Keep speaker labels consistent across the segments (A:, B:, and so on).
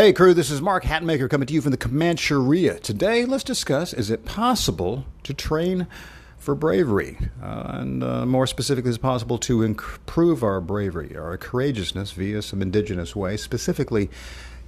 A: Hey crew, this is Mark Hatmaker coming to you from the Comancheria. Today, let's discuss is it possible to train for bravery, uh, and uh, more specifically, as possible to improve our bravery, our courageousness via some indigenous ways, specifically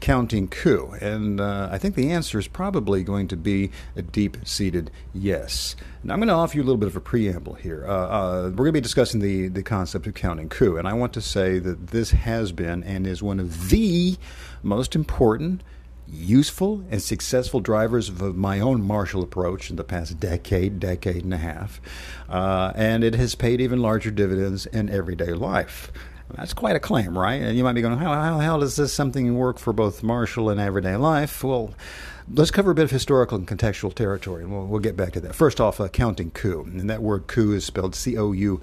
A: counting coup? And uh, I think the answer is probably going to be a deep seated yes. Now, I'm going to offer you a little bit of a preamble here. Uh, uh, we're going to be discussing the, the concept of counting coup, and I want to say that this has been and is one of the most important useful and successful drivers of my own martial approach in the past decade, decade and a half. Uh, and it has paid even larger dividends in everyday life. That's quite a claim, right? And you might be going, how, how, how does this something work for both martial and everyday life? Well, let's cover a bit of historical and contextual territory, and we'll, we'll get back to that. First off, a counting coup. And that word coup is spelled C O U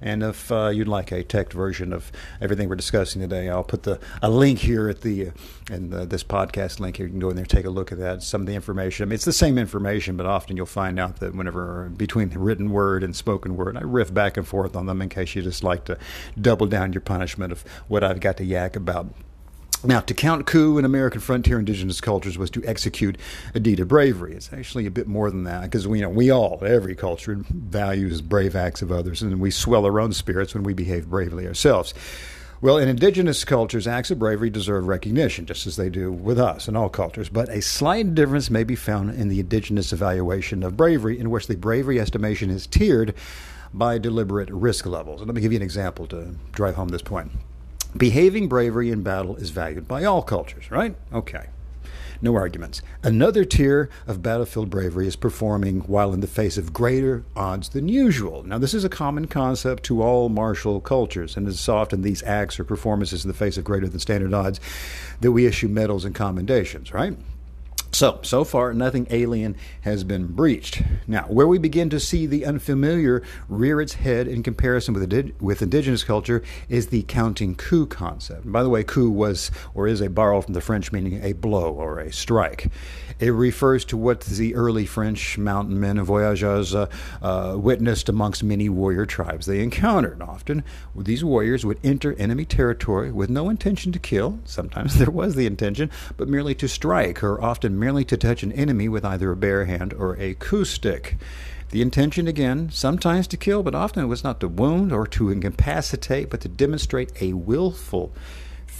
A: And if uh, you'd like a text version of everything we're discussing today, I'll put the a link here at the in this podcast link here. You can go in there, take a look at that. Some of the information. I mean, it's the same information, but often you'll find out that whenever between the written word and spoken word, I riff back and forth on them in case you just like to double down your punishment of what I've got to yak about. Now, to count coup in American frontier indigenous cultures was to execute a deed of bravery. It's actually a bit more than that because we you know we all, every culture, values brave acts of others, and we swell our own spirits when we behave bravely ourselves. Well, in indigenous cultures, acts of bravery deserve recognition, just as they do with us in all cultures. But a slight difference may be found in the indigenous evaluation of bravery, in which the bravery estimation is tiered by deliberate risk levels. And let me give you an example to drive home this point. Behaving bravery in battle is valued by all cultures, right? Okay. No arguments. Another tier of battlefield bravery is performing while in the face of greater odds than usual. Now, this is a common concept to all martial cultures, and it's often these acts or performances in the face of greater than standard odds that we issue medals and commendations, right? So, so far, nothing alien has been breached. Now, where we begin to see the unfamiliar rear its head in comparison with, with indigenous culture is the counting coup concept. And by the way, coup was or is a borrow from the French meaning a blow or a strike. It refers to what the early French mountain men and voyageurs uh, uh, witnessed amongst many warrior tribes they encountered. Often, these warriors would enter enemy territory with no intention to kill. Sometimes there was the intention, but merely to strike, or often merely to touch an enemy with either a bare hand or a coup stick. The intention, again, sometimes to kill, but often it was not to wound or to incapacitate, but to demonstrate a willful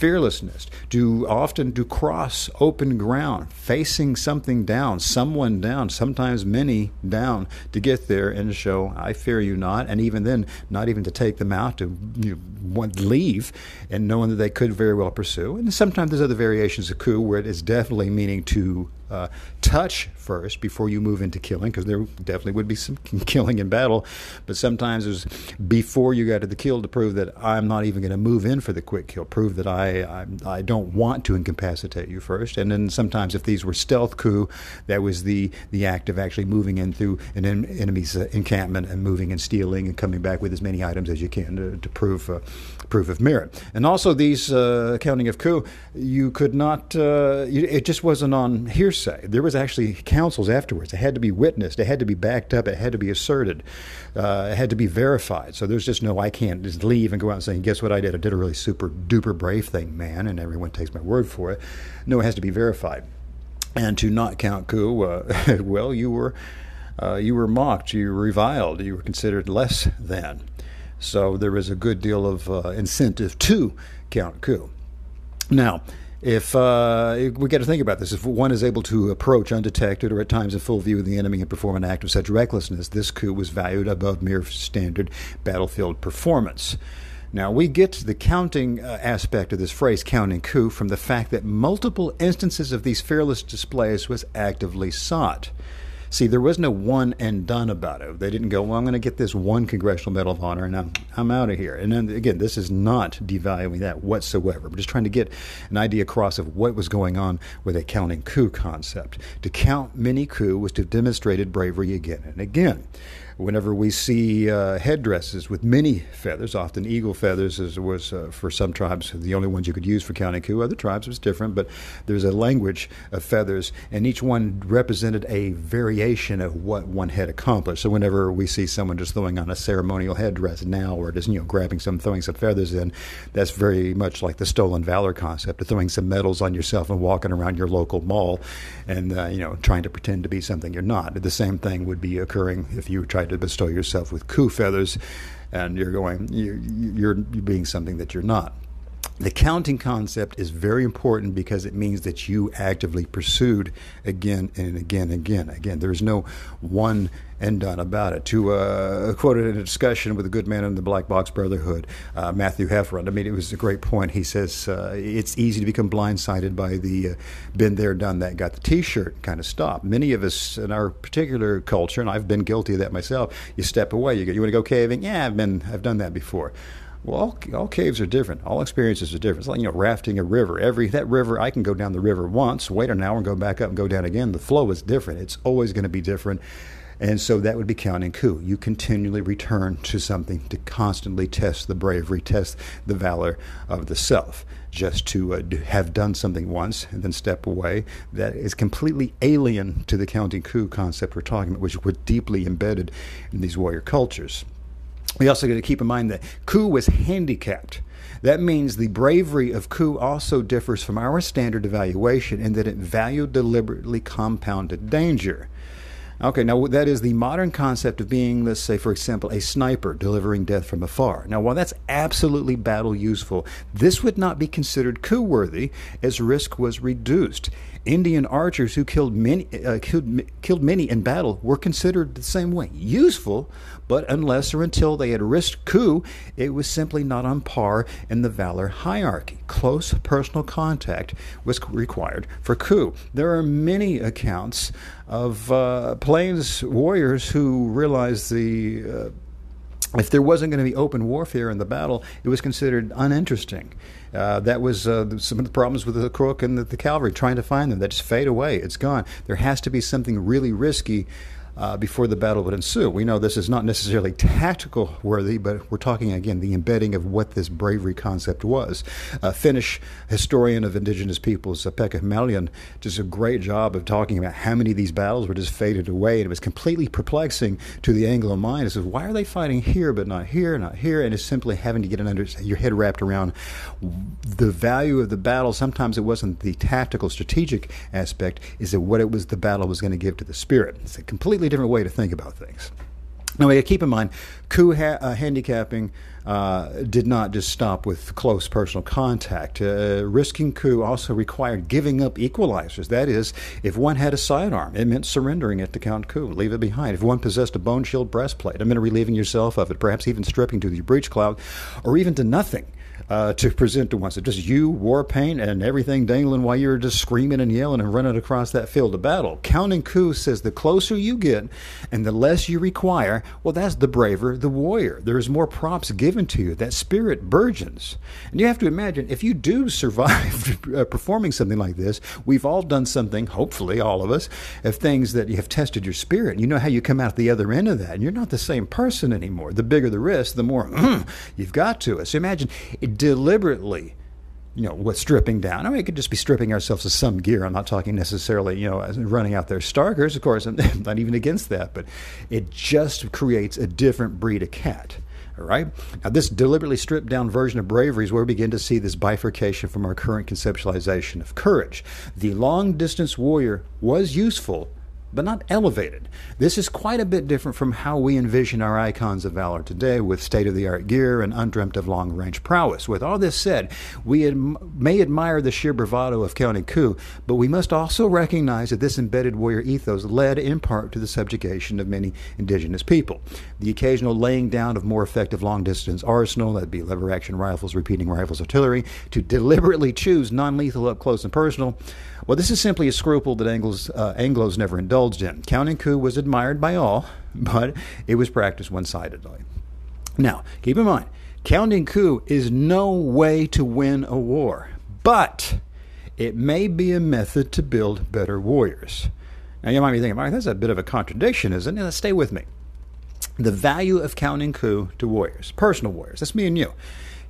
A: fearlessness, to often to cross open ground, facing something down, someone down, sometimes many down, to get there and show, I fear you not, and even then, not even to take them out, to you know, leave, and knowing that they could very well pursue. And sometimes there's other variations of coup where it is definitely meaning to uh, touch first before you move into killing, because there definitely would be some killing in battle. But sometimes it was before you got to the kill to prove that I'm not even going to move in for the quick kill, prove that I, I, I don't want to incapacitate you first. And then sometimes if these were stealth coup, that was the the act of actually moving in through an en- enemy's uh, encampment and moving and stealing and coming back with as many items as you can to, to prove uh, proof of merit. And also these uh, counting of coup, you could not. Uh, it just wasn't on hearsay say. There was actually councils afterwards. It had to be witnessed. It had to be backed up. It had to be asserted. Uh, it had to be verified. So there's just no, I can't just leave and go out and say, guess what I did? I did a really super duper brave thing, man, and everyone takes my word for it. No, it has to be verified. And to not count coup, uh, well, you were uh, you were mocked, you were reviled, you were considered less than. So there was a good deal of uh, incentive to count coup. Now, if uh, we get to think about this, if one is able to approach undetected or at times in full view of the enemy and perform an act of such recklessness, this coup was valued above mere standard battlefield performance. Now, we get the counting uh, aspect of this phrase, counting coup, from the fact that multiple instances of these fearless displays was actively sought. See, there was no one and done about it. They didn't go, well, I'm going to get this one Congressional Medal of Honor and I'm, I'm out of here. And then again, this is not devaluing that whatsoever. We're just trying to get an idea across of what was going on with a counting coup concept. To count many coup was to have demonstrated bravery again and again whenever we see uh, headdresses with many feathers, often eagle feathers, as was uh, for some tribes the only ones you could use for counting coup. Other tribes was different, but there's a language of feathers, and each one represented a variation of what one had accomplished. So whenever we see someone just throwing on a ceremonial headdress now, or just you know grabbing some, throwing some feathers in, that's very much like the stolen valor concept of throwing some medals on yourself and walking around your local mall, and uh, you know trying to pretend to be something you're not. The same thing would be occurring if you to bestow yourself with coup feathers, and you're going, you're, you're being something that you're not. The counting concept is very important because it means that you actively pursued again and again and again. Again, there's no one and done about it. To uh, quote it in a discussion with a good man in the Black Box Brotherhood, uh, Matthew Heffron. I mean, it was a great point. He says uh, it's easy to become blindsided by the uh, "been there, done that, got the T-shirt" kind of stop. Many of us in our particular culture, and I've been guilty of that myself. You step away. You go, you want to go caving? Yeah, I've been. I've done that before. Well, all, all, caves are different. All experiences are different. It's like you know, rafting a river. Every that river, I can go down the river once, wait an hour, and go back up and go down again. The flow is different. It's always going to be different. And so that would be counting coup. You continually return to something to constantly test the bravery, test the valor of the self. Just to uh, have done something once and then step away, that is completely alien to the counting coup concept we're talking about, which was deeply embedded in these warrior cultures. We also got to keep in mind that coup was handicapped. That means the bravery of coup also differs from our standard evaluation in that it valued deliberately compounded danger. Okay, now that is the modern concept of being, let's say, for example, a sniper delivering death from afar. Now, while that's absolutely battle useful, this would not be considered coup worthy as risk was reduced. Indian archers who killed many, uh, killed, killed many in battle were considered the same way. Useful, but unless or until they had risked coup, it was simply not on par in the valor hierarchy. Close personal contact was required for coup. There are many accounts of uh, Plains warriors who realized the uh, if there wasn't going to be open warfare in the battle, it was considered uninteresting. Uh, that was uh, some of the problems with the crook and the, the, cavalry trying to find them. That just fade away. It's gone. There has to be something really risky uh, before the battle would ensue. We know this is not necessarily tactical worthy, but we're talking again the embedding of what this bravery concept was. A Finnish historian of indigenous peoples, uh, Pekka Hämäläinen, does a great job of talking about how many of these battles were just faded away, and it was completely perplexing to the Anglo mind. It says, why are they fighting here but not here, not here? And it's simply having to get under, your head wrapped around the value of the battle. Sometimes it wasn't the tactical, strategic aspect; is that what it was the battle was going to give to the spirit. It's a completely completely different way to think about things. Now, keep in mind, coup ha- uh, handicapping uh, did not just stop with close personal contact. Uh, risking coup also required giving up equalizers. That is, if one had a sidearm, it meant surrendering it to count coup, leave it behind. If one possessed a bone shield breastplate, it meant relieving yourself of it, perhaps even stripping to your breech clout, or even to nothing uh, to present to one. So just you, war paint, and everything dangling while you're just screaming and yelling and running across that field of battle. Counting coup says the closer you get and the less you require, well, that's the braver the warrior. There's more props given to you. That spirit burgeons. And you have to imagine if you do survive uh, performing something like this, we've all done something, hopefully all of us, of things that you have tested your spirit. You know how you come out the other end of that, and you're not the same person anymore. The bigger the risk, the more you've got to it. So imagine it deliberately you know, what stripping down. I mean, it could just be stripping ourselves of some gear. I'm not talking necessarily, you know, running out there starkers. Of course, I'm not even against that, but it just creates a different breed of cat. All right. Now, this deliberately stripped down version of bravery is where we begin to see this bifurcation from our current conceptualization of courage. The long distance warrior was useful but not elevated. This is quite a bit different from how we envision our icons of valor today with state of the art gear and undreamt of long range prowess. With all this said, we ad- may admire the sheer bravado of counting coup, but we must also recognize that this embedded warrior ethos led in part to the subjugation of many indigenous people. The occasional laying down of more effective long distance arsenal, that'd be lever action rifles, repeating rifles, artillery, to deliberately choose non lethal up close and personal. Well, this is simply a scruple that Anglos, uh, Anglos never indulged indulged in. Counting coup was admired by all, but it was practiced one sidedly. Now, keep in mind, counting coup is no way to win a war, but it may be a method to build better warriors. Now, you might be thinking, Mark, that's a bit of a contradiction, isn't it? Stay with me. The value of counting coup to warriors, personal warriors, that's me and you.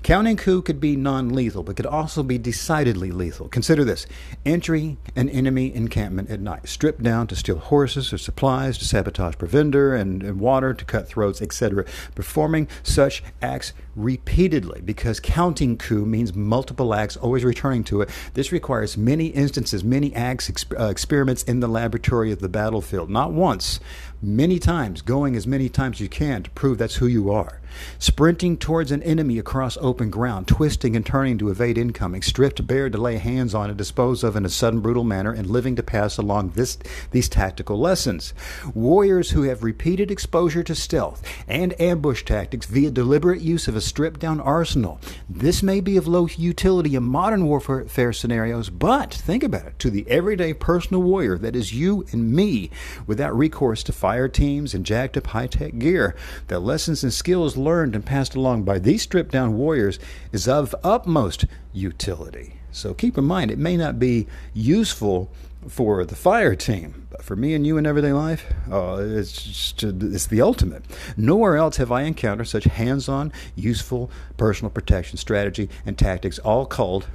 A: Counting coup could be non lethal, but could also be decidedly lethal. Consider this entering an enemy encampment at night, stripped down to steal horses or supplies, to sabotage provender and, and water, to cut throats, etc. Performing such acts repeatedly, because counting coup means multiple acts, always returning to it. This requires many instances, many acts, exp- uh, experiments in the laboratory of the battlefield, not once, many times, going as many times as you can to prove that's who you are. Sprinting towards an enemy across open ground, twisting and turning to evade incoming, stripped bare to lay hands on and dispose of in a sudden, brutal manner, and living to pass along this, these tactical lessons. Warriors who have repeated exposure to stealth and ambush tactics via deliberate use of a stripped down arsenal. This may be of low utility in modern warfare scenarios, but think about it to the everyday personal warrior that is you and me, without recourse to fire teams and jacked up high tech gear, the lessons and skills learned and passed along by these stripped down warriors is of utmost utility. So keep in mind, it may not be useful for the fire team, but for me and you in everyday life, uh, it's just, it's the ultimate. Nowhere else have I encountered such hands-on, useful personal protection strategy and tactics, all culled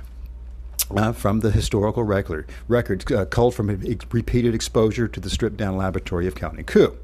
A: uh, from the historical record, records, uh, culled from repeated exposure to the stripped-down laboratory of Counting Coup.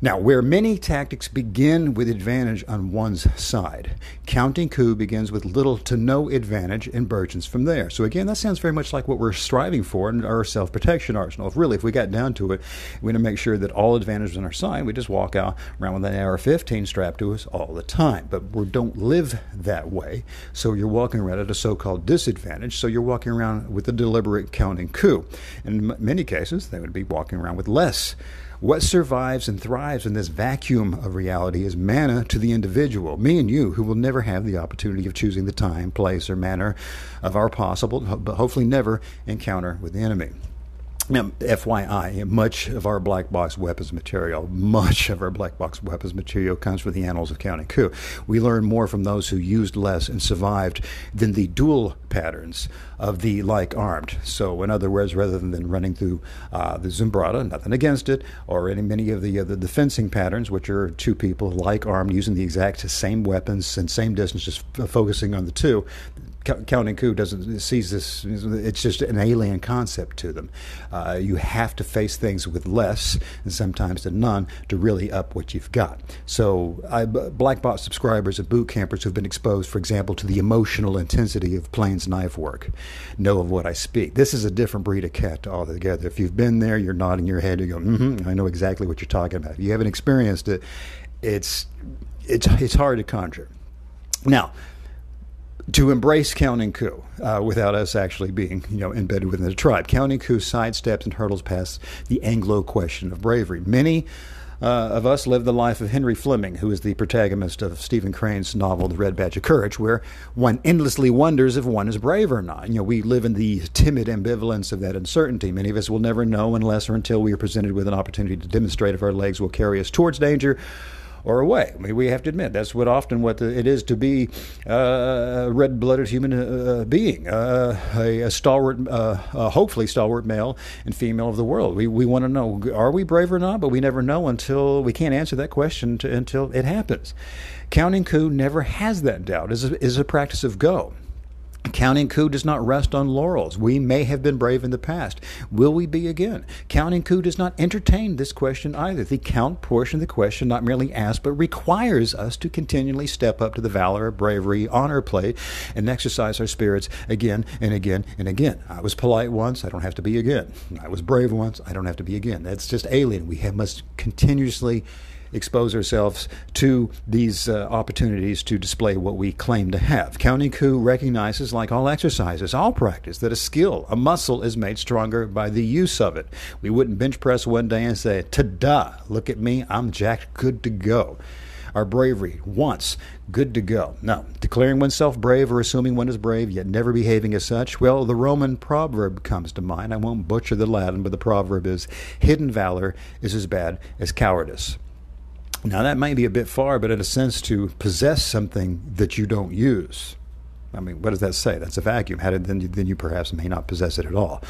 A: Now, where many tactics begin with advantage on one's side, counting coup begins with little to no advantage and burgeons from there. So, again, that sounds very much like what we're striving for in our self protection arsenal. If really, if we got down to it, we want to make sure that all advantage is on our side. We just walk out around with an AR 15 strapped to us all the time. But we don't live that way. So, you're walking around at a so called disadvantage. So, you're walking around with a deliberate counting coup. In many cases, they would be walking around with less what survives and thrives in this vacuum of reality is manna to the individual, me and you, who will never have the opportunity of choosing the time, place, or manner of our possible, but hopefully never encounter with the enemy. FYI, much of our black box weapons material, much of our black box weapons material comes from the annals of Counting Coup. We learn more from those who used less and survived than the dual patterns of the like armed. So, in other words, rather than running through uh, the Sumbrada, nothing against it, or any many of the, uh, the fencing patterns, which are two people like armed using the exact same weapons and same distance, just f- focusing on the two, counting coup doesn't sees this. It's just an alien concept to them. Uh, you have to face things with less, and sometimes to none, to really up what you've got. So, I, black box subscribers of boot campers who've been exposed, for example, to the emotional intensity of plains knife work, know of what I speak. This is a different breed of cat altogether. If you've been there, you're nodding your head. You go, mm-hmm, I know exactly what you're talking about. If you haven't experienced it, it's it's it's hard to conjure. Now, to embrace counting coup uh, without us actually being you know embedded within the tribe. Counting coup sidesteps and hurdles past the Anglo question of bravery. Many uh, of us live the life of Henry Fleming, who is the protagonist of Stephen Crane's novel The Red Badge of Courage, where one endlessly wonders if one is brave or not. You know, we live in the timid ambivalence of that uncertainty. Many of us will never know unless or until we are presented with an opportunity to demonstrate if our legs will carry us towards danger or away. I mean, we have to admit that's what often what the, it is to be uh, a red-blooded human uh, being, uh, a, a, stalwart, uh, hopefully stalwart male and female of the world. We we want to know are we brave or not, but we never know until we can't answer that question to, until it happens. Counting coup never has that doubt. Is is a practice of go. Counting coup does not rest on laurels. We may have been brave in the past. Will we be again? Counting coup does not entertain this question either. The count portion of the question not merely asks, but requires us to continually step up to the valor, bravery, honor plate, and exercise our spirits again and again and again. I was polite once, I don't have to be again. I was brave once, I don't have to be again. That's just alien. We have, must continuously expose ourselves to these uh, opportunities to display what we claim to have. Counting Coup recognizes, like all exercises, all practice, that a skill, a muscle, is made stronger by the use of it. We wouldn't bench press one day and say, ta da, look at me, I'm jacked, good to go. our bravery once, good to go. Now, declaring oneself brave or assuming one is brave, yet never behaving as such, well, the Roman proverb comes to mind. I won't butcher the Latin, but the proverb is hidden valor is as bad as cowardice. Now, that might be a bit far, but in a sense, to possess something that you don't use. I mean, what does that say? That's a vacuum. How did, then, then you perhaps may not possess it at all.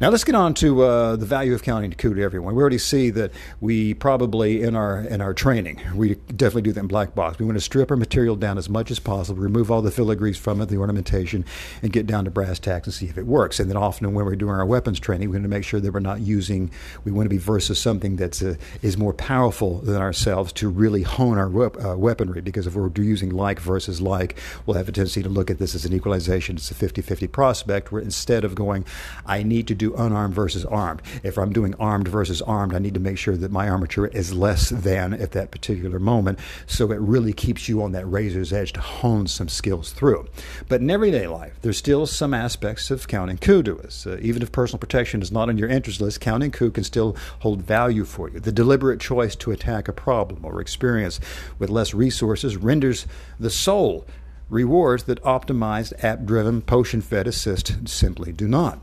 A: Now let's get on to uh, the value of counting coup to everyone. We already see that we probably in our in our training we definitely do that in black box. We want to strip our material down as much as possible, remove all the filigrees from it, the ornamentation, and get down to brass tacks and see if it works. And then often when we're doing our weapons training, we want to make sure that we're not using. We want to be versus something that's uh, is more powerful than ourselves to really hone our uh, weaponry. Because if we're using like versus like, we'll have a tendency to look at this as an equalization. It's a 50-50 prospect. Where instead of going, I need to do unarmed versus armed. If I'm doing armed versus armed, I need to make sure that my armature is less than at that particular moment. So it really keeps you on that razor's edge to hone some skills through. But in everyday life, there's still some aspects of counting coup to us. Uh, even if personal protection is not on your interest list, counting coup can still hold value for you. The deliberate choice to attack a problem or experience with less resources renders the soul rewards that optimized, app driven, potion fed assist simply do not.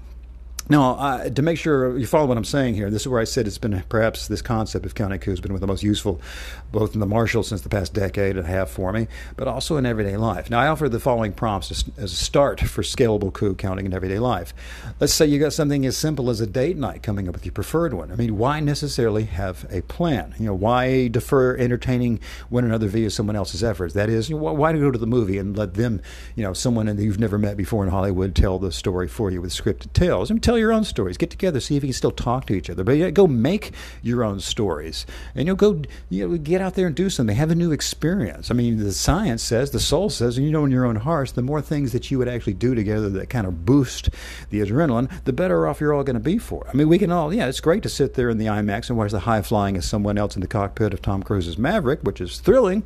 A: Now, uh, to make sure you follow what I'm saying here, this is where I said it's been perhaps this concept of counting coup has been one of the most useful, both in the martial since the past decade and a half for me, but also in everyday life. Now, I offer the following prompts as a start for scalable coup counting in everyday life. Let's say you got something as simple as a date night coming up with your preferred one. I mean, why necessarily have a plan? You know, why defer entertaining one another via someone else's efforts? That is, you know, why go to the movie and let them, you know, someone that you've never met before in Hollywood tell the story for you with scripted tales? I mean, tell tell your own stories. Get together, see if you can still talk to each other. But yeah, go make your own stories, and you'll go you know, get out there and do something. Have a new experience. I mean, the science says, the soul says, and you know in your own hearts, the more things that you would actually do together that kind of boost the adrenaline, the better off you're all going to be for. I mean, we can all, yeah, it's great to sit there in the IMAX and watch the high flying as someone else in the cockpit of Tom Cruise's Maverick, which is thrilling.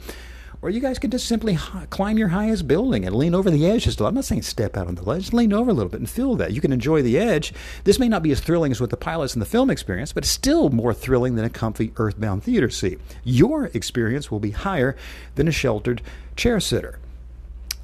A: Or you guys could just simply climb your highest building and lean over the edge just a little. I'm not saying step out on the ledge, just lean over a little bit and feel that. You can enjoy the edge. This may not be as thrilling as what the pilots in the film experience, but it's still more thrilling than a comfy earthbound theater seat. Your experience will be higher than a sheltered chair sitter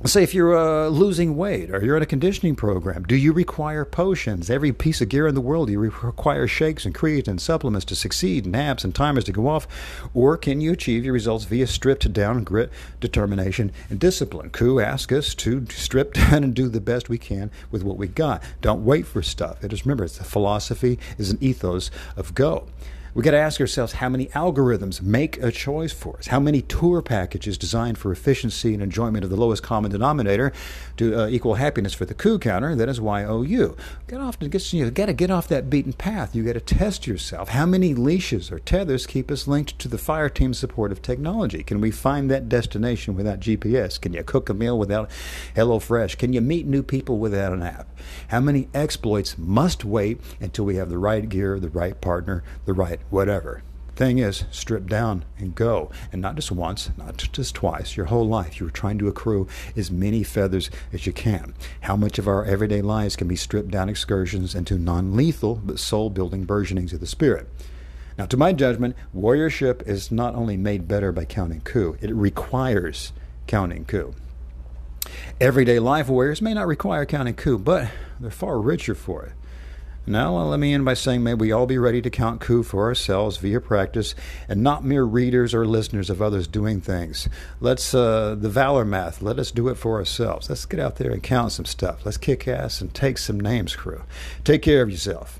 A: say if you're uh, losing weight or you're in a conditioning program, do you require potions? Every piece of gear in the world, do you require shakes and creatine supplements to succeed, naps and timers to go off? Or can you achieve your results via stripped down grit, determination, and discipline? Coup asks us to strip down and do the best we can with what we got. Don't wait for stuff. It is remember, it's a philosophy, is an ethos of go. We got to ask ourselves how many algorithms make a choice for us? How many tour packages designed for efficiency and enjoyment of the lowest common denominator to uh, equal happiness for the coup counter? That is YOU. Get off get you got to get off that beaten path. You got to test yourself. How many leashes or tethers keep us linked to the fire team support of technology? Can we find that destination without GPS? Can you cook a meal without HelloFresh? Can you meet new people without an app? How many exploits must wait until we have the right gear, the right partner, the right whatever. Thing is, strip down and go. And not just once, not just twice, your whole life. You're trying to accrue as many feathers as you can. How much of our everyday lives can be stripped down excursions into non lethal but soul building burgeonings of the spirit? Now, to my judgment, warriorship is not only made better by counting coup, it requires counting coup. Everyday life warriors may not require counting coup, but they're far richer for it. Now, let me end by saying may we all be ready to count coup for ourselves via practice and not mere readers or listeners of others doing things. Let's, uh, the valor math, let us do it for ourselves. Let's get out there and count some stuff. Let's kick ass and take some names, crew. Take care of yourself.